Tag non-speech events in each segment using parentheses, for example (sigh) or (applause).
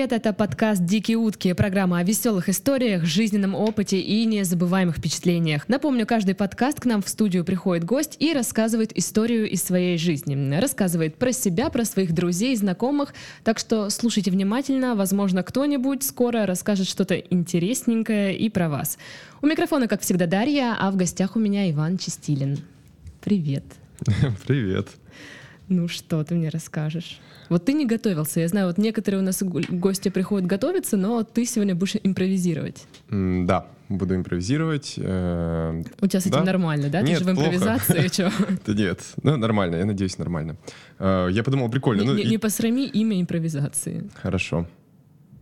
привет! Это подкаст «Дикие утки», программа о веселых историях, жизненном опыте и незабываемых впечатлениях. Напомню, каждый подкаст к нам в студию приходит гость и рассказывает историю из своей жизни. Рассказывает про себя, про своих друзей, знакомых. Так что слушайте внимательно, возможно, кто-нибудь скоро расскажет что-то интересненькое и про вас. У микрофона, как всегда, Дарья, а в гостях у меня Иван Чистилин. Привет. (laughs) Привет. Ну что ты мне расскажешь? Вот ты не готовился. Я знаю, вот некоторые у нас гости приходят готовиться, но ты сегодня будешь импровизировать. Да, буду импровизировать. Э, у тебя с этим да? нормально, да? Нет, ты же в импровизации, что? (laughs) Да нет, ну нормально, я надеюсь, нормально. Э, я подумал, прикольно. Не, ну, не посрами имя импровизации. Хорошо.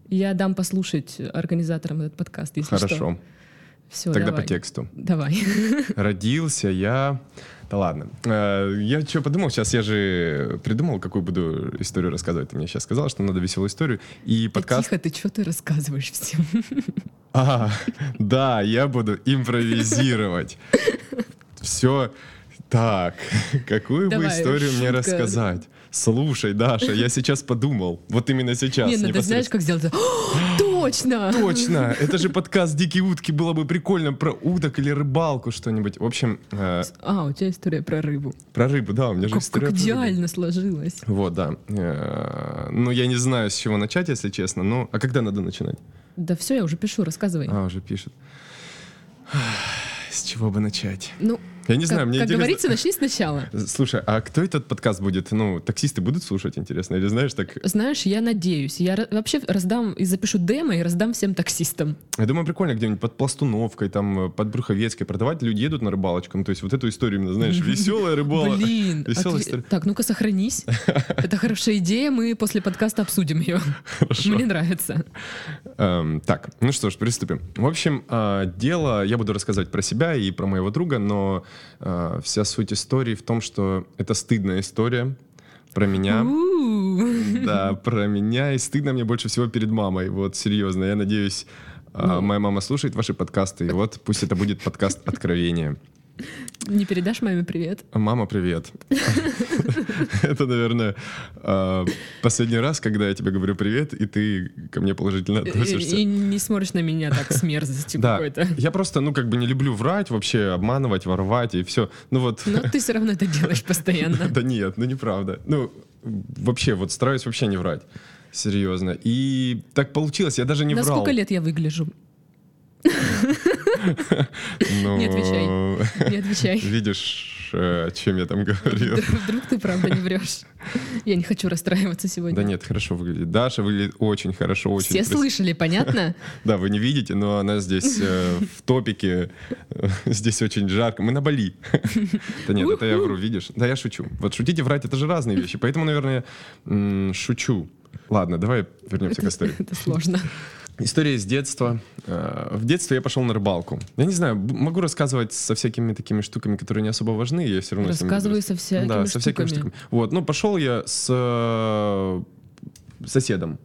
Я дам послушать организаторам этот подкаст, если Хорошо. что. Хорошо. Все, Тогда давай. по тексту. Давай. (laughs) Родился я да ладно. Э, я что подумал, сейчас я же придумал, какую буду историю рассказывать. Ты мне сейчас сказал, что надо веселую историю. И подкаст... Тихо, ты что ты рассказываешь всем? А, да, я буду импровизировать. Все так, (laughs) какую бы историю мне рассказать? Слушай, Даша, я сейчас подумал. Вот именно сейчас. Не, ну ты знаешь, как сделать? (gasps) Точно! Точно! Это же подкаст «Дикие утки». Было бы прикольно про уток или рыбалку что-нибудь. В общем... Э... А, у тебя история про рыбу. Про рыбу, да, у меня же как, история как идеально рыбу. сложилось. Вот, да. Э, ну, я не знаю, с чего начать, если честно. Ну, а когда надо начинать? Да все, я уже пишу, рассказывай. А, уже пишет. С чего бы начать? Ну, я не знаю, мне Как интересно... говорится, начни сначала. (laughs) Слушай, а кто этот подкаст будет? Ну, таксисты будут слушать, интересно? Или знаешь, так... Знаешь, я надеюсь. Я вообще раздам и запишу демо и раздам всем таксистам. Я думаю, прикольно где-нибудь под Пластуновкой, там, э, под Брюховецкой продавать. Люди едут на рыбалочку. Ну, то есть вот эту историю именно, знаешь, (laughs) веселая рыбалка. Блин. Веселая история. Так, ну-ка сохранись. (laughs) Это хорошая идея, мы после подкаста обсудим ее. Мне нравится. Эм, так, ну что ж, приступим. В общем, э, дело, я буду рассказывать про себя и про моего друга, но э, вся суть истории в том, что это стыдная история про меня. Да, про меня. И стыдно мне больше всего перед мамой. Вот, серьезно. Я надеюсь, э, моя мама слушает ваши подкасты. И вот пусть это будет подкаст откровения. Не передашь маме привет? Мама, привет. (laughs) (laughs) Это, наверное, а, последний раз, когда я тебе говорю привет, и ты ко мне положительно относишься. И не смотришь на меня так с мерзостью какой-то. Я просто, ну, как бы не люблю врать, вообще обманывать, воровать и все. Ну вот. Но ты все равно это делаешь постоянно. (laughs) Да нет, ну неправда. Ну, вообще, вот стараюсь вообще не врать. Серьезно. И так получилось, я даже не врал. На сколько лет я выгляжу? (laughs) Не отвечай. Не отвечай. Видишь, э, о чем я там (laughs) говорил. Вдруг ты правда не врешь. Я не хочу расстраиваться сегодня. Да нет, хорошо выглядит. Даша выглядит очень хорошо, очень Все слышали, понятно? (laughs) Да, вы не видите, но она здесь э, в топике. (laughs) Здесь очень жарко. Мы на Бали. Да нет, это я вру, видишь? Да я шучу. Вот шутить и врать — это же разные вещи. Поэтому, наверное, шучу. Ладно, давай вернемся к истории. Это сложно. История из детства. Э, в детстве я пошел на рыбалку. Я не знаю, могу рассказывать со всякими такими штуками, которые не особо важны, я все равно Рассказывай со всякими да, со всякими штуками. Вот, ну пошел я с э, соседом.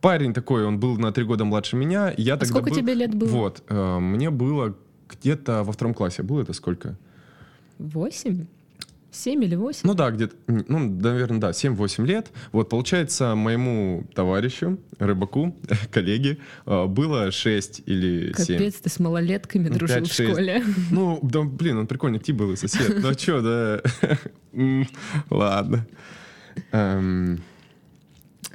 Парень такой, он был на три года младше меня. Я а тогда сколько был... тебе лет было? Вот, э, мне было где-то во втором классе. Было это сколько? Восемь? 7 или 8? Ну да, где-то, ну, наверное, да, 7-8 лет. Вот, получается, моему товарищу, рыбаку, (laughs) коллеге, а, было 6 или 7. Капец, ты с малолетками дружил 5, в школе. (laughs) Ну, да, блин, он прикольный тип был и сосед. Ну а что, да, (laughs) ладно.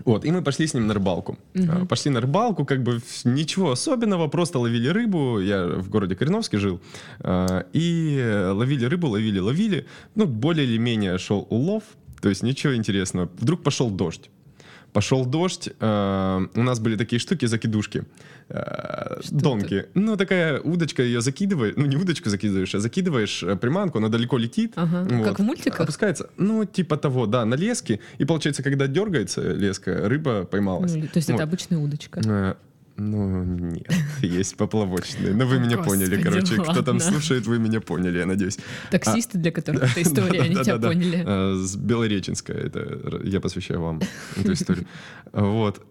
Вот, и мы пошли с ним на рыбалку. Угу. Пошли на рыбалку, как бы ничего особенного, просто ловили рыбу. Я в городе Кореновске жил. А, и ловили рыбу, ловили, ловили. Ну, более или менее шел улов, то есть ничего интересного. Вдруг пошел дождь. Пошел дождь, э, у нас были такие штуки, закидушки, э, донки. Это? Ну, такая удочка, ее закидываешь, ну, не удочку закидываешь, а закидываешь э, приманку, она далеко летит. Ага. Вот, как в мультиках? Опускается, ну, типа того, да, на леске. И получается, когда дергается леска, рыба поймалась. Ну, то есть вот. это обычная удочка? Ну, нет, (laughs) есть поплавочные. Но ну, вы меня поняли, короче. Кто там слушает, вы меня поняли, я надеюсь. Таксисты, для которых (laughs) эта история, они тебя поняли. А, с Белореченска, это я посвящаю вам эту историю. Вот.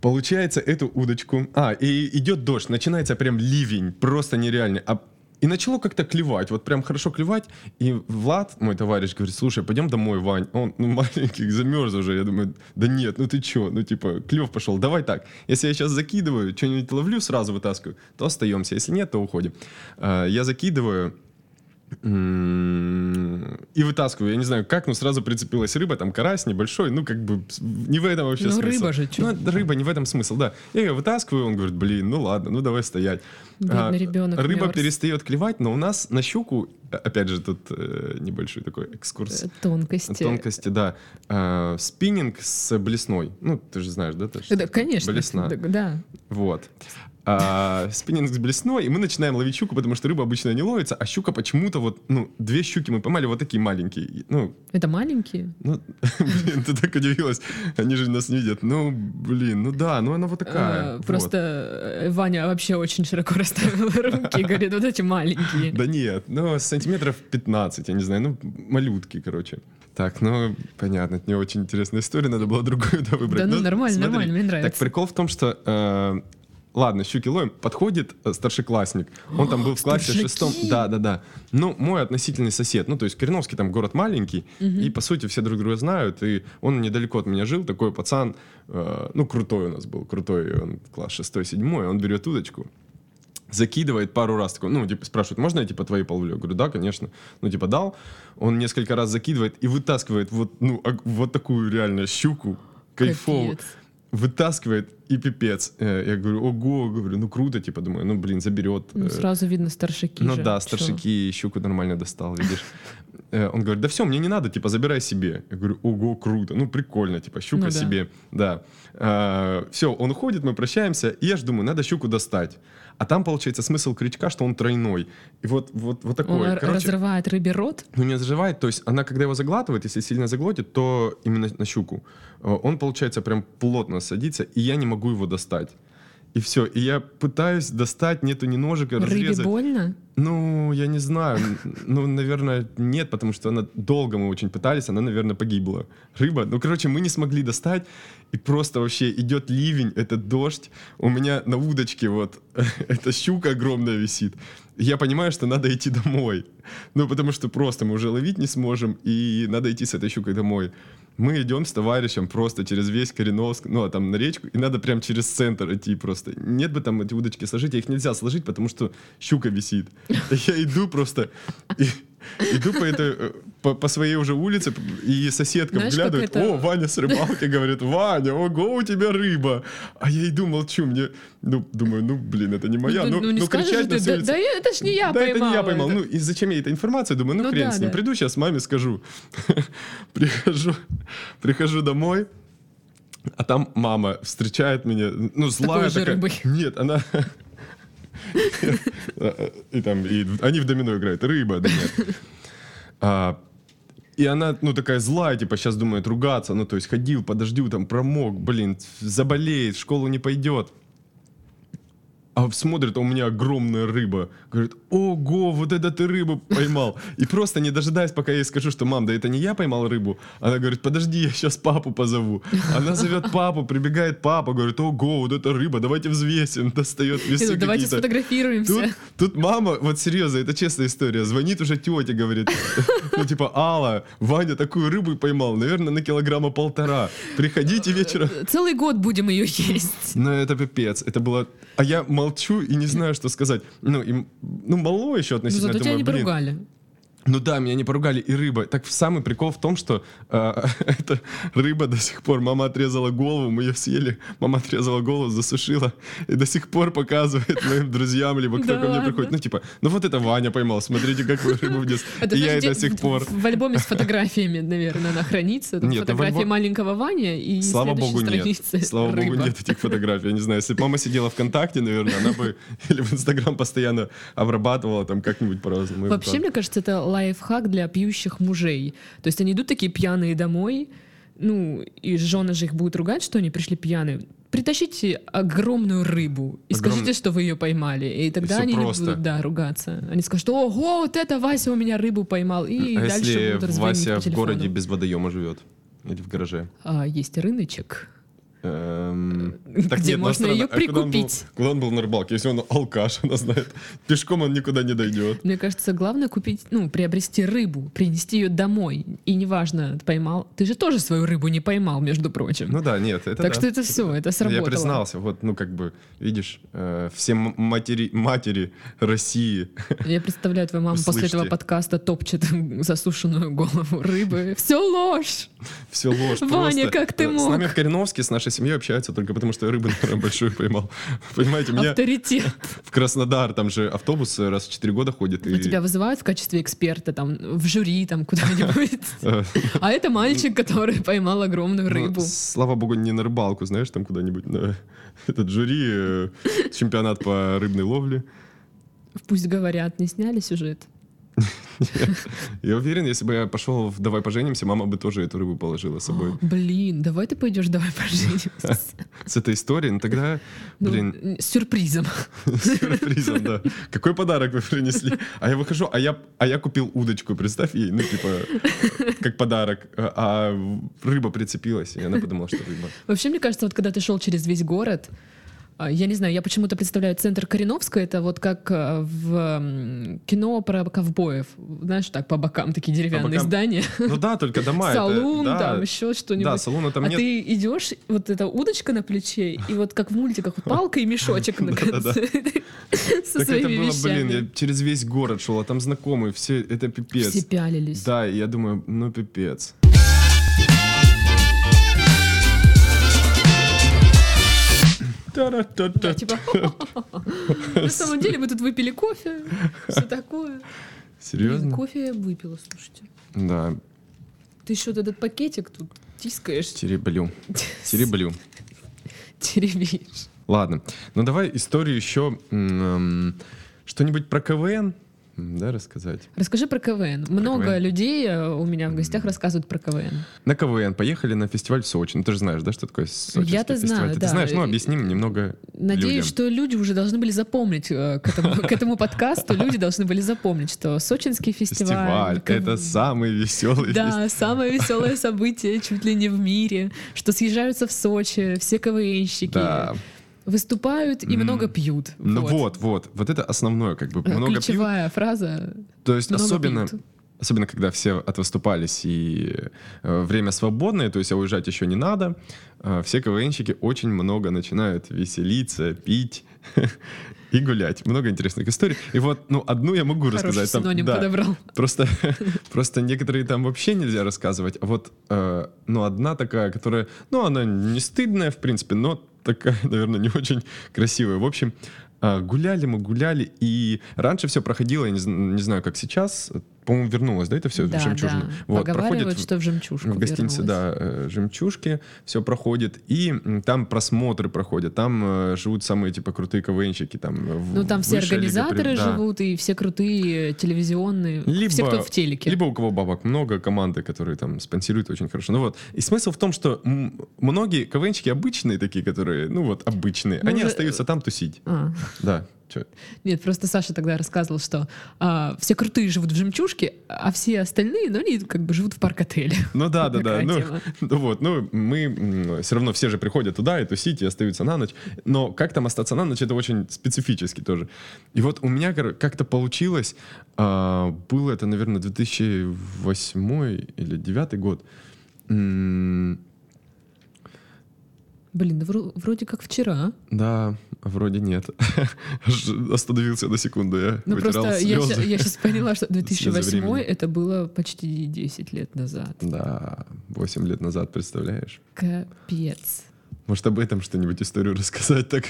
Получается, эту удочку... А, и идет дождь, начинается прям ливень, просто нереальный. А И начало как-то клевать, вот прям хорошо клевать. И Влад, мой товарищ, говорит, слушай, пойдем домой, Вань. Он ну, (laughs) маленький, замерз уже. Я думаю, да нет, ну ты чё? Ну типа, клев пошел, давай так. Если я сейчас закидываю, что-нибудь ловлю, сразу вытаскиваю, то остаемся. Если нет, то уходим. А, я закидываю, и вытаскиваю. Я не знаю, как, но сразу прицепилась рыба, там карась небольшой, ну, как бы не в этом вообще ну, смысл. рыба же, чё? Ну, рыба, не в этом смысл, да. Я ее вытаскиваю, он говорит, блин, ну ладно, ну давай стоять. Бедный ребенок рыба мерз. перестает клевать, но у нас на щуку, э, опять же, тут э, небольшой такой экскурс. Э, Тонкости. Тонкости, да. Э, спиннинг с блесной. Ну, ты же знаешь, да? Таш? Да, конечно. Блесна. Да, да. Вот. А, спиннинг с блесной, и мы начинаем ловить щуку, потому что рыба обычно не ловится, а щука почему-то вот, ну, две щуки мы поймали, вот такие маленькие. Ну, Это маленькие? ну, (laughs) блин, ты так удивилась, они же нас не видят. Ну, блин, ну да, ну она вот такая. А, вот. Просто э, Ваня вообще очень широко (laughs) расставила руки и (laughs) говорит, вот эти маленькие. Да нет, ну, сантиметров 15, я не знаю, ну, малютки, короче. Так, ну, понятно, это не очень интересная история, надо было другую да, выбрать. Да ну, Ну, нормально, смотри, нормально, мне нравится. Так, прикол в том, что... э, Ладно, щуки ловим. Подходит э, старшеклассник. Он там был в классе шестом. Да, да, да. Ну, мой относительный сосед. Ну, то есть Кореновский там город маленький. И, по сути, все друг друга знают. И он недалеко от меня жил. Такой пацан. э, ну, крутой у нас был. Крутой. Он класс шестой, седьмой. Он берет удочку закидывает пару раз, такой, ну, типа, спрашивает, можно я, типа, твои половлю? Я говорю, да, конечно. Ну, типа, дал. Он несколько раз закидывает и вытаскивает вот, ну, вот такую реально щуку кайфовую. Капец. Вытаскивает и пипец. Э, Я говорю, ого, говорю, ну, круто, типа, думаю, ну, блин, заберет. Ну, э, сразу видно старшаки ну же. да, Чё? старшаки щуку нормально достал, видишь. (laughs) Э, Он говорит, да все, мне не надо, типа, забирай себе. Я говорю, ого, круто, ну прикольно, типа, щука Ну да. себе, да. все, он уходит, мы прощаемся, и я же думаю, надо щуку достать. А там, получается, смысл крючка, что он тройной. И вот, вот, вот такой. Он Короче, разрывает рыбе рот. ну, не заживает, то есть она, когда его заглатывает, если сильно заглотит, то именно на щуку, э, он, получается, прям плотно садится, и я не могу его достать. И все, и я пытаюсь достать, нету ни ножика, Рыбе разрезать. больно? Ну, я не знаю. Ну, наверное, нет, потому что она долго мы очень пытались, она, наверное, погибла. Рыба. Ну, короче, мы не смогли достать, и просто вообще идет ливень, это дождь. У меня на удочке вот (laughs) эта щука огромная висит. Я понимаю, что надо идти домой. Ну, потому что просто мы уже ловить не сможем, и надо идти с этой щукой домой. Мы идем с товарищем просто через весь Кореновск, ну, а там на речку, и надо прям через центр идти просто. Нет бы там эти удочки сложить, их нельзя сложить, потому что щука висит. (laughs) Я иду просто, иду по, этой, э, по, по своей уже улице, и соседка Знаешь, вглядывает, это- о, Ваня с рыбалки, (laughs) говорит, Ваня, ого, у тебя рыба. А я иду, молчу, мне, ну, думаю, ну, блин, это не моя. ну, Ну, ну, не ну, кричать на ты, всю да, улицу. да я- это ж не я да, поймала. это не я поймал. это. Ну, и зачем ей эта информация? Думаю, ну, Ну хрен да, с ним. да. Приду сейчас маме скажу. (laughs) прихожу, прихожу домой, а там мама встречает меня, ну, злая такая. рыбой. Нет, она... (laughs) И там, и они в домино играют. Рыба, да нет. И она, ну, такая злая, типа, сейчас думает ругаться. Ну, то есть ходил, подождю, там, промок, блин, заболеет, в школу не пойдет. А смотрит, а у меня огромная рыба. Говорит, ого, вот это ты рыбу поймал. И просто не дожидаясь, пока я ей скажу, что, мам, да это не я поймал рыбу. Она говорит, подожди, я сейчас папу позову. Она зовет папу, прибегает папа, говорит, ого, вот это рыба, давайте взвесим. Достает весы Давайте сфотографируемся. Тут, тут мама, вот серьезно, это честная история, звонит уже тетя, говорит, ну типа, Алла, Ваня такую рыбу поймал, наверное, на килограмма полтора. Приходите вечером. Целый год будем ее есть. Ну это пипец, это было... А я молчу и не знаю, что сказать. Ну, и, ну мало еще Ну, относительно, зато тебя думаю, не блин. поругали. Ну да, меня не поругали, и рыба. Так самый прикол в том, что э, (laughs) эта рыба до сих пор, мама отрезала голову, мы ее съели, мама отрезала голову, засушила, и до сих пор показывает (laughs) моим друзьям, либо кто Да ко мне приходит, ну типа, ну вот это Ваня поймал, смотрите, какую рыбу внес. Это, И я и до сих пор. В, альбоме с фотографиями, наверное, она хранится. Там Нет, фотографии альбом- маленького Вани и Слава богу, нет. (laughs) Слава богу, рыба. нет этих фотографий. Я не знаю, если бы мама сидела ВКонтакте, наверное, она бы или в Инстаграм постоянно обрабатывала там как-нибудь по-разному. Вообще, мне кажется, это лайфхак для пьющих мужей. То есть они идут такие пьяные домой, ну, и жены же их будут ругать, что они пришли пьяные. Притащите огромную рыбу и Огром- скажите, что вы ее поймали. И тогда всё они просто. не будут, да, ругаться. Они скажут, ого, вот это Вася у меня рыбу поймал. И а дальше если будут Вася в городе без водоема живет? Или в гараже? А, есть рыночек. Эм, Где нет, можно ее а куда он был- прикупить? Куда он был на рыбалке? Если он алкаш, она знает. Пешком он никуда не дойдет. Мне кажется, главное купить, ну, приобрести рыбу, принести ее домой. И неважно, поймал. Ты же тоже свою рыбу не поймал, между прочим. Ну да, нет, это так да. что это все, это Я сработало. признался, вот, ну, как бы, видишь, э, все матери, матери России. Я представляю, твоя мама после Услышьте. этого подкаста топчет (laughs) засушенную голову рыбы. Все ложь! Все ложь. Ваня, просто. как ты Э, С мог? нами в Кореновске, с нашей семьей общаются только потому, что я рыбу, наверное, большую поймал. (laughs) Понимаете, меня Авторитет. в Краснодар, там же автобус раз в 4 года ходит. Ну, и, тебя вызывают в качестве эксперта там в жюри там куда-нибудь. (laughs) э, А это мальчик, который поймал огромную ну, рыбу. слава богу, не на рыбалку, знаешь, там куда-нибудь на этот жюри, э, чемпионат по рыбной ловле. Пусть говорят, не сняли сюжет. (laughs) Я уверен, если бы я пошел в «Давай поженимся», мама бы тоже эту рыбу положила с собой. (gasps) Блин, давай ты пойдешь, давай поженимся. (laughs) С этой историей, ну тогда, Ну, блин, с сюрпризом. (laughs) с сюрпризом, да. Какой подарок вы принесли? А я выхожу, а я, а я купил удочку, представь ей, ну типа, как подарок. А а рыба прицепилась, и она подумала, что рыба. Вообще, мне кажется, вот когда ты шел через весь город, я не знаю, я почему-то представляю центр Кореновска, это вот как а, в кино про ковбоев. Знаешь, так по бокам такие деревянные бокам? здания. Ну да, только дома. это- Салун, да. там еще что-нибудь. Да, салуна там а нет. ты идешь, вот эта удочка на плече, и вот как в мультиках, палка и мешочек (laughs) на конце. Со Так это своими было, блин, я через весь город шел, а там знакомые, все, это пипец. Все пялились. Да, я думаю, ну пипец. Да, типа, (laughs) на самом деле мы тут выпили кофе, все такое. Серьезно? кофе я выпила, слушайте. Да, Ты еще вот этот пакетик тут тискаешь, тереблю. (laughs) Тереблю. теребишь. Ладно, ну давай историю еще м, что-нибудь про КВН, да, рассказать. Расскажи про КВН. Много КВН. людей э, у меня в гостях рассказывают про КВН. На КВН поехали на фестиваль в Сочи. Ну ты же знаешь, да, что такое сочинский Я-то знаю, Ты да. знаешь, ну объясним немного Надеюсь, людям. что люди уже должны были запомнить э, к этому, к этому подкасту, люди должны были запомнить, что сочинский фестиваль... Фестиваль, это самый веселый Да, самое веселое событие чуть ли не в мире, что съезжаются в Сочи, все КВНщики, Да. Выступают и М. много пьют. Ну вот, вот, вот это основное, как бы много пьют. Ключевая фраза. То есть особенно, пьют. особенно когда все отвыступались и э, время свободное, то есть а уезжать еще не надо, э, все КВНщики очень много начинают веселиться, пить (laughs) и гулять. Много интересных историй. И вот, ну, одну я могу Хороший рассказать. Там, синоним да, подобрал. Просто, (laughs) (laughs) просто некоторые там вообще нельзя рассказывать. А вот, э, ну, одна такая, которая, ну, она не стыдная, в принципе, но такая, (laughs) наверное, не очень красивая. В общем, э, гуляли мы, гуляли, и раньше все проходило, я не знаю, как сейчас, по-моему, вернулось, да, это все в Да, жемчужину? да. Вот, проходит в- что в жемчужку в гостинице, вернулась. да, э, жемчужки, все проходит, и там просмотры проходят, там э, живут самые, типа, крутые КВНщики, там э, в- Ну там все высшая лига организаторы при- да. живут, и все крутые телевизионные, Либо, все, кто в телеке. Либо у кого бабок много, команды, которые там спонсируют очень хорошо. Ну вот. И смысл в том, что многие КВНчики обычные такие, которые, ну вот, обычные, Ну, они остаются там тусить. А. Да. Чё? Нет, просто Саша тогда рассказывал, что а, все крутые живут в жемчужке, а все остальные, ну, они как бы живут в парк-отеле. (laughs) Ну да, да, да. Ну, ну вот, ну мы все равно все же приходят туда и тусить, и остаются на ночь. Но как там остаться на ночь, это очень специфически тоже. И вот у меня как-то получилось, а, было это, наверное, 2008 или 2009 год. М, Блин, да вро- вроде как вчера. Да, вроде нет. (laughs) Остановился на секунду, я Ну просто я, слезы. сейчас поняла, что (laughs) 2008 времени. это было почти 10 лет назад. Да, 8 лет назад, представляешь? Капец. Может, об этом что-нибудь историю рассказать так?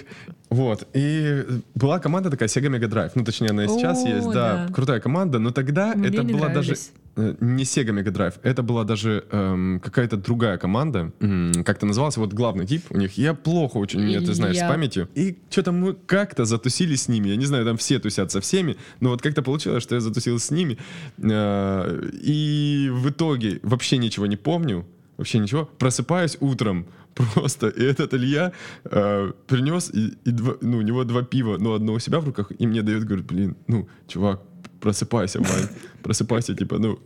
Вот. И была команда такая Sega Mega Drive. Ну, точнее, она и сейчас О, есть. Да, да. крутая команда. Но тогда Мне это была даже нравились. э, не Sega Mega Drive. Это была даже эм, какая-то другая команда. М, Как то называлась? Вот главный тип у них. Я плохо очень, мне, ты знаешь, Я- с памятью. И что-то мы как-то затусили с ними. Я не знаю, там все тусят со всеми. Но вот как-то получилось, что я затусил с ними. Э, И в итоге вообще ничего не помню. Вообще ничего. Просыпаюсь утром (laughs) просто, и этот Илья э, принес, и, и два- ну, у него два пива, но одно у себя в руках, и мне дает, говорит, блин, ну, чувак, просыпайся, Вань, просыпайся, типа, ну,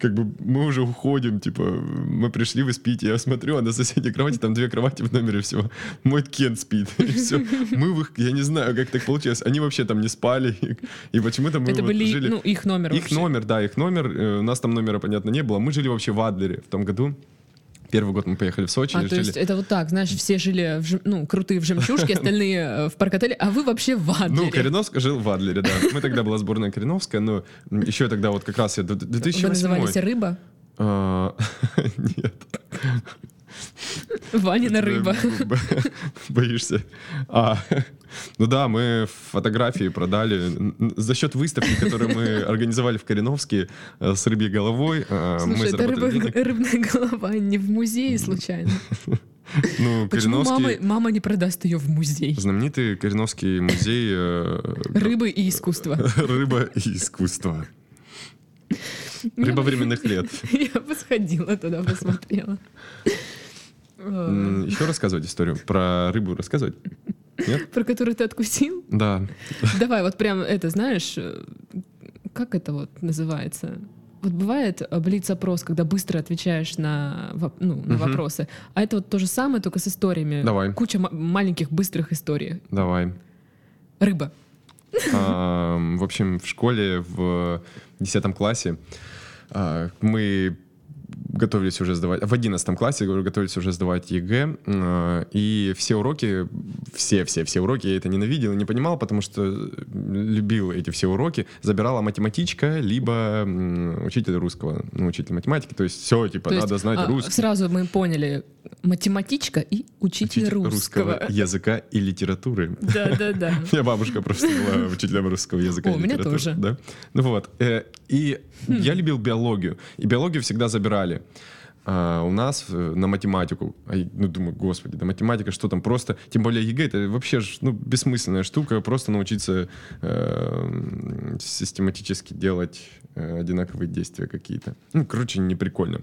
как бы мы уже уходим, типа, мы пришли, вы спите, я смотрю, а на соседней кровати, там две кровати в номере всего, мой Кен спит, и все. Мы в их, я не знаю, как так получилось, они вообще там не спали, и, и почему-то мы Это вот были, жили... ну, их номер Их вообще. номер, да, их номер, э, у нас там номера, понятно, не было, мы жили вообще в Адлере в том году, Первый год мы поехали в Сочи, А, то решили... есть это вот так, знаешь, все жили, в, жем- ну, крутые в жемчужке, (laughs) остальные э, в парк-отеле, а вы вообще в Адлере. Ну, Кореновск жил в Адлере, да. Мы тогда была сборная Кореновская, но еще тогда вот как раз я... д- д- Вы 2008 назывались рыба? А, (laughs) Нет. Ванина рыба. Боишься. А, ну да, мы фотографии продали за счет выставки, которую мы организовали в Кореновске э, с рыбьей головой. э, мы Слушай, это рыба- рыбная голова не в музее случайно? Ну, Почему мама, Кореновский... мама не продаст ее в музей? Знаменитый Кореновский музей Рыбы и искусство. рыба и искусство. (laughs) Рыба временных лет. (laughs) Я бы сходила туда, посмотрела. Еще рассказывать историю? Про рыбу рассказывать? Нет? Про которую ты откусил? Да. Давай, вот прям это, знаешь, э, как это вот называется? Вот бывает э, блиц-опрос, когда быстро отвечаешь на, ну, на Мгм. вопросы, а это вот то же самое, только с историями. Давай. Куча ма- маленьких быстрых историй. Давай. Рыба. Ам, В общем, в школе в 10 классе а, мы готовились уже сдавать, в 11 классе готовились уже сдавать ЕГЭ, а, и все уроки, все-все-все уроки, я это ненавидел, не понимал, потому что любил эти все уроки, забирала математичка, либо учитель русского, ну, учитель математики, то есть все, типа, То есть, надо знать а, русский. Сразу мы поняли, математичка и учитель, Учитель русского. языка и литературы. Да-да-да. Меня (laughs) бабушка просто была учителем русского языка. И у меня литературы, тоже. Да? Ну вот. э, И я любил биологию. И биологию всегда забирали. А у нас э, на математику, а ну думаю, господи, да математика, что там просто, тем более ЕГЭ, это вообще ну, бессмысленная штука, просто научиться э, систематически делать э, одинаковые действия какие-то. Ну, короче, не прикольно.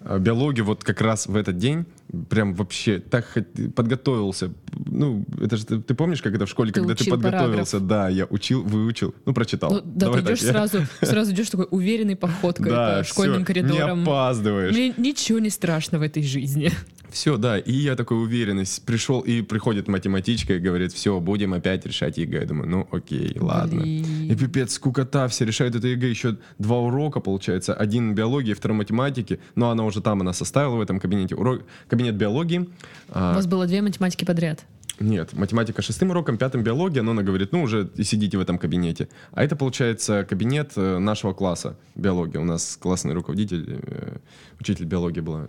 А Биологию вот как раз в этот день прям вообще так подготовился. Ну, это же ты, ты помнишь, как это в школе, Ты когда ты подготовился? Да, я учил, выучил, ну, прочитал. Ну, да, Давай ты так, идешь я- сразу, сразу идешь такой уверенной походкой Да, по школьным всё, коридорам. Не опаздываешь. Мне ничего не страшно в этой жизни. Все, да, и я такой уверенный, с- пришел, и приходит математичка и говорит, все, будем опять решать ЕГЭ. Я думаю, ну окей, ладно. Блин. И пипец, скукота, все решают это ЕГЭ, еще два урока, получается, один биологии, второй математики, но она уже там, она составила в этом кабинете урок, кабинет биологии. У А, вас было две математики подряд. Нет, математика шестым уроком, пятым биология, но она говорит, ну уже сидите в этом кабинете. А это, получается, кабинет э, нашего класса биологии. У нас классный руководитель, э, учитель биологии была.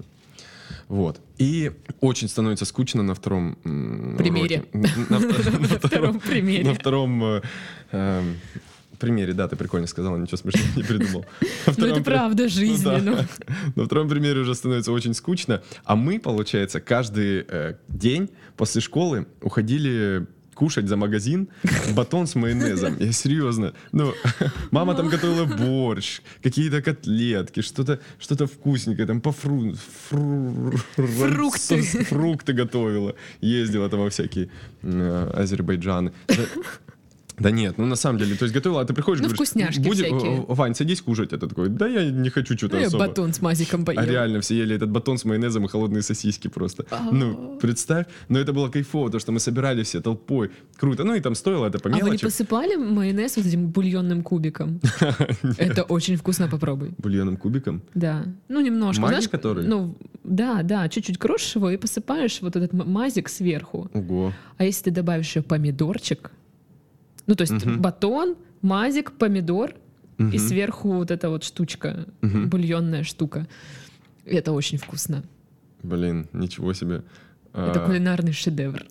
Вот. И очень становится скучно на втором Примере. На (laughs) втором примере. на втором э, эм, примере, да, ты прикольно сказала, ничего смешного не придумал. (laughs) Ну это правда (laughs) ну. (laughs) На втором примере уже становится очень скучно. А мы, получается, каждый э, день после школы уходили кушать за магазин батон с майонезом. Я серьезно. Ну, мама там готовила борщ, какие-то котлетки, что-то что вкусненькое, там по фру... фру- Фрукты. Фрукты готовила. Ездила там во всякие э, Азербайджаны. Да- нет, ну на самом деле, то есть готовила, а ты приходишь, Ну, говоришь, вкусняшки «Будем- всякие. э, Вань, садись кушать. Это такой, да я не хочу что-то Ну, особо. батон с мазиком поел. А реально все ели этот батон с майонезом и холодные сосиски просто. Ну, представь. Но это было кайфово, то, что мы собирали все толпой. Круто. Ну и там стоило это по А вы не мелочи. посыпали майонез вот этим бульонным кубиком? (laughs) Это очень вкусно, попробуй. Бульонным кубиком. Да. Ну, немножко. Знаешь, который? Ну, да, да. Чуть-чуть крошишь его и посыпаешь вот этот мазик сверху. Ого. А если ты добавишь еще помидорчик, ну, то есть Мгм. батон, мазик, помидор, и Мгм. сверху вот эта вот штучка, Мгм. бульонная штука. Это очень вкусно. Блин, ничего себе. Это А, кулинарный шедевр.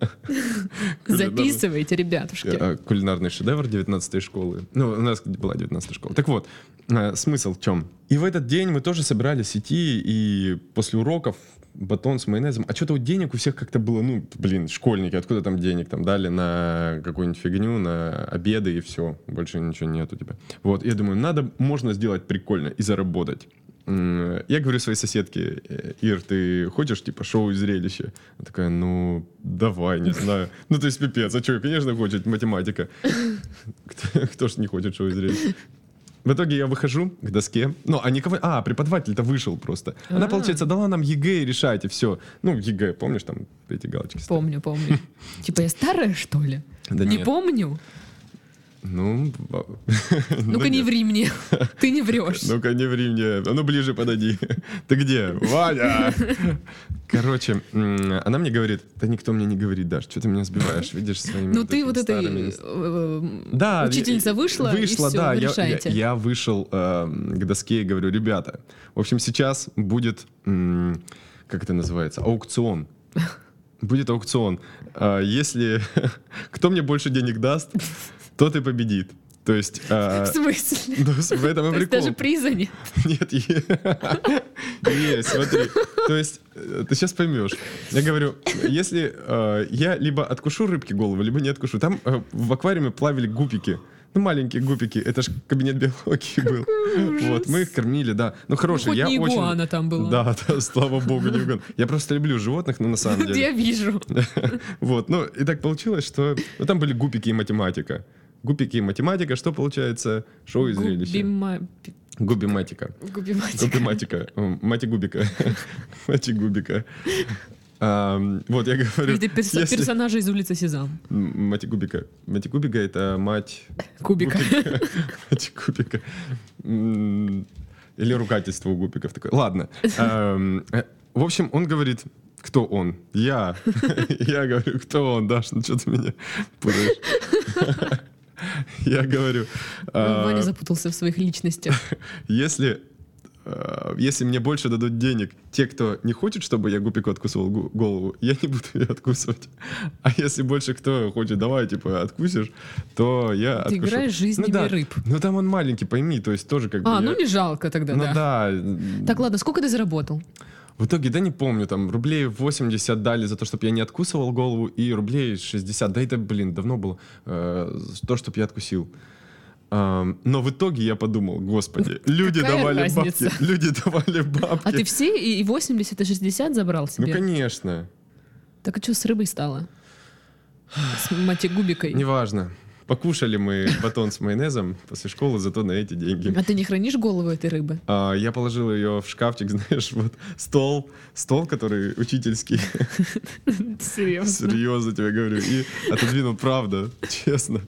(laughs) Записывайте, ребятушки. а, Кулинарный шедевр 19 школы. Ну, у нас была 19 школа. Так вот, а, смысл в чем? И в этот день мы тоже собирались идти, и после уроков батон с майонезом. А что-то вот денег у всех как-то было, ну, блин, школьники, откуда там денег? Там дали на какую-нибудь фигню, на обеды и все. Больше ничего нет у тебя. Вот, я думаю, надо, можно сделать прикольно и заработать. я говорю своей соседке, «Э, Ир, ты хочешь, типа, шоу и зрелище? Она такая, ну, давай, не знаю. (laughs) Ну, то есть, пипец, а что, конечно, хочет математика. (laughs) Кто, кто ж не хочет шоу и зрелище? В итоге я выхожу к доске. Ну, а никого... А, преподаватель-то вышел просто. Она, А. получается, дала нам ЕГЭ, решайте, все. Ну, ЕГЭ, помнишь, там эти галочки? Помню, помню. Типа я старая, что ли? Да не нет. помню. Ну, (laughs) Ну-ка ну, не ври мне. (laughs) Ты не врешь. Ну-ка, не ври мне. А ну, ближе подойди. (laughs) Ты где? Ваня! Короче, она мне говорит, да никто мне не говорит, Даш, что ты меня сбиваешь, видишь, своими Ну ты вот этой старыми э, Да, учительница вышла, и вышла, все, да, я, я- вышел э, к доске и говорю, ребята, в общем, сейчас будет, как это называется, аукцион. Будет аукцион. А, Если кто мне больше денег даст, тот и победит. То есть... а, В смысле? (laughs) ну, в этом и прикол. даже приза нет. (laughs) Нет, (laughs) есть, смотри. То есть, э, ты сейчас поймешь. Я говорю, если э, я либо откушу рыбки голову, либо не откушу. Там э, в аквариуме плавали гупики. Ну, маленькие гупики. Это ж кабинет биологии был. Вот, мы их кормили, да. Ну, Ну, хорошие. хоть я не очень... там была. Да, да, слава богу, не угон. Я просто люблю животных, но на самом деле. Я вижу. Вот, ну и так получилось, что ну, там были гупики и математика. Гупики и математика, что получается? Шоу и зрелище. Губима- Губиматика. Губиматика. Губиматика. Мати Губика. (laughs) Мати Губика. Вот, я говорю, Это перс- если- персонажи из улицы Сезам. Мати Губика. Мати Губика — это мать... Кубика. (laughs) Мать Губика. М, Или ругательство у губиков такое. Ладно. Э, В общем, он говорит, кто он? Я. (laughs) Я говорю, кто он, Даш? Ну что ты меня путаешь? (laughs) Я говорю... а, Ваня запутался в своих личностях. (laughs) Если, э, если мне больше дадут денег те, кто не хочет, чтобы я Гупику откусывал голову, я не буду ее откусывать. (laughs) А если больше кто хочет, давай, типа, откусишь, то я Ты откушу. играешь жизнями ну, да. рыб. Ну там он маленький, пойми, то есть тоже как бы... А, я- ну не жалко тогда, Ну да. да. Так, ладно, сколько ты заработал? В итоге, да не помню, там рублей 80 дали за то, чтобы я не откусывал голову, и рублей 60, да это, блин, давно было, э, то, чтобы я откусил. Ам, но в итоге я подумал, господи, люди Какая давали разница? бабки, (laughs) люди давали бабки. А ты все и и 80, и 60 забрал Ну, себе? конечно. Так а что с рыбой стало? С матигубикой? Неважно. Покушали мы батон с майонезом после школы, зато на эти деньги. А ты не хранишь голову этой рыбы? А, я положил ее в шкафчик, (laughs) знаешь, вот стол, стол, который учительский, Серьезно? серьезно тебе говорю, и отодвинул, правда, честно.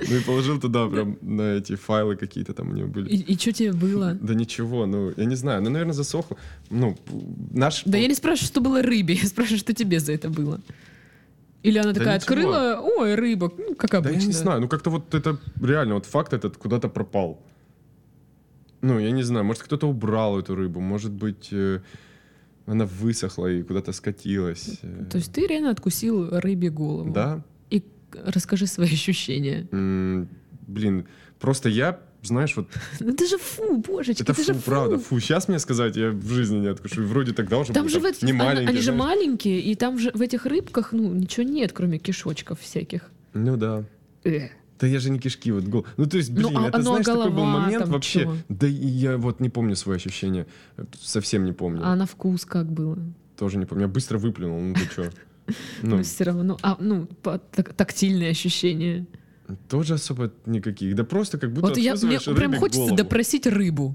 Ну и положил туда прям на эти файлы какие-то там у нее были. И, что тебе было? Да ничего, ну, я не знаю, ну, наверное, засохло. Ну, наш... Да я не спрашиваю, что было рыбе, я спрашиваю, что тебе за это было. Или она Да такая ничего. открыла, ой, рыба, ну, как Да обычно. я не знаю, ну как-то вот это реально, вот факт этот куда-то пропал. Ну, я не знаю, может кто-то убрал эту рыбу, может быть э, она высохла и куда-то скатилась. э. То есть ты реально откусил рыбе голову? Да? И расскажи свои ощущения. М, Блин, просто я, знаешь, вот (laughs) Ну это же фу, божечки, это это, фу, же фу. правда, фу. Сейчас мне сказать, я в жизни не откушу. Вроде тогда уже Там был же в там эт- не они- маленький. они же знаешь. маленькие, и там же в этих рыбках, ну, ничего нет, кроме кишочков всяких. Ну да. Э. Да я же не кишки, вот гол. Ну, то есть, Ну, блин, а- это, ну, а знаешь, такой был голова момент вообще. чё? Да я вот не помню свои ощущения. Совсем не помню. А на вкус как было? Тоже не помню. Я быстро выплюнул, ну ты чё? (laughs) Ну, Ну, все равно, а, ну, тактильные ощущения. Тоже особо никаких. Да просто как будто вот я, мне прям хочется голову. допросить рыбу.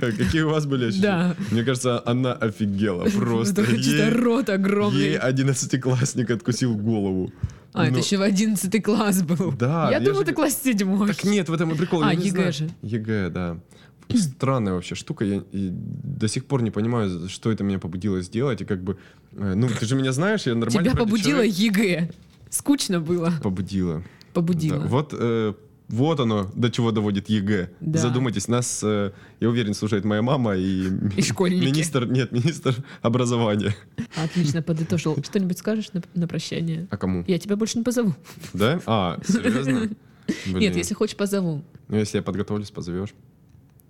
Какие у вас были ощущения? Мне кажется, она офигела (laughs) просто. Рот огромный. Ей одиннадцатиклассник откусил голову. А, это Ну, еще в 11 класс был. Да, Я же- ты класс седьмой. Так нет, в этом и прикол. А, ЕГЭ же. ЕГЭ, да. Странная вообще штука. Я до сих пор не понимаю, что это меня побудило сделать. И как бы, э, ну, ты же меня знаешь, я нормально. Тебя побудило ЕГЭ. Скучно было. Побудило. Побудило. Да, вот, э, вот оно, до чего доводит ЕГЭ. Да. Задумайтесь, нас, э, я уверен, слушает моя мама и, И школьники. министр, нет, министр образования. Отлично, подытожил. Что-нибудь скажешь на, на прощание? А кому? Я тебя больше не позову. Да? А, серьезно? (laughs) Блин. Нет, если хочешь, позову. Ну, если я подготовлюсь, позовешь.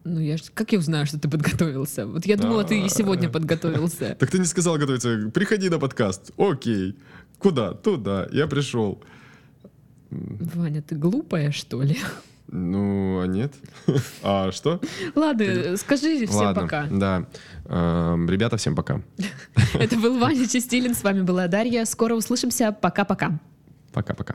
Ну, я ж... Как я узнаю, что ты подготовился? Вот я думала, ты и сегодня подготовился. Так ты не сказал готовиться. Приходи на подкаст. Окей. Куда? Туда. Я пришел. Ваня, ты глупая, что ли? Ну, а нет. (laughs) А что? Ладно, скажи всем Ладно, пока. Да. Эм, Ребята, всем пока. (laughs) Это был Ваня Чистилин, с вами была Дарья. Скоро услышимся. Пока-пока. Пока-пока.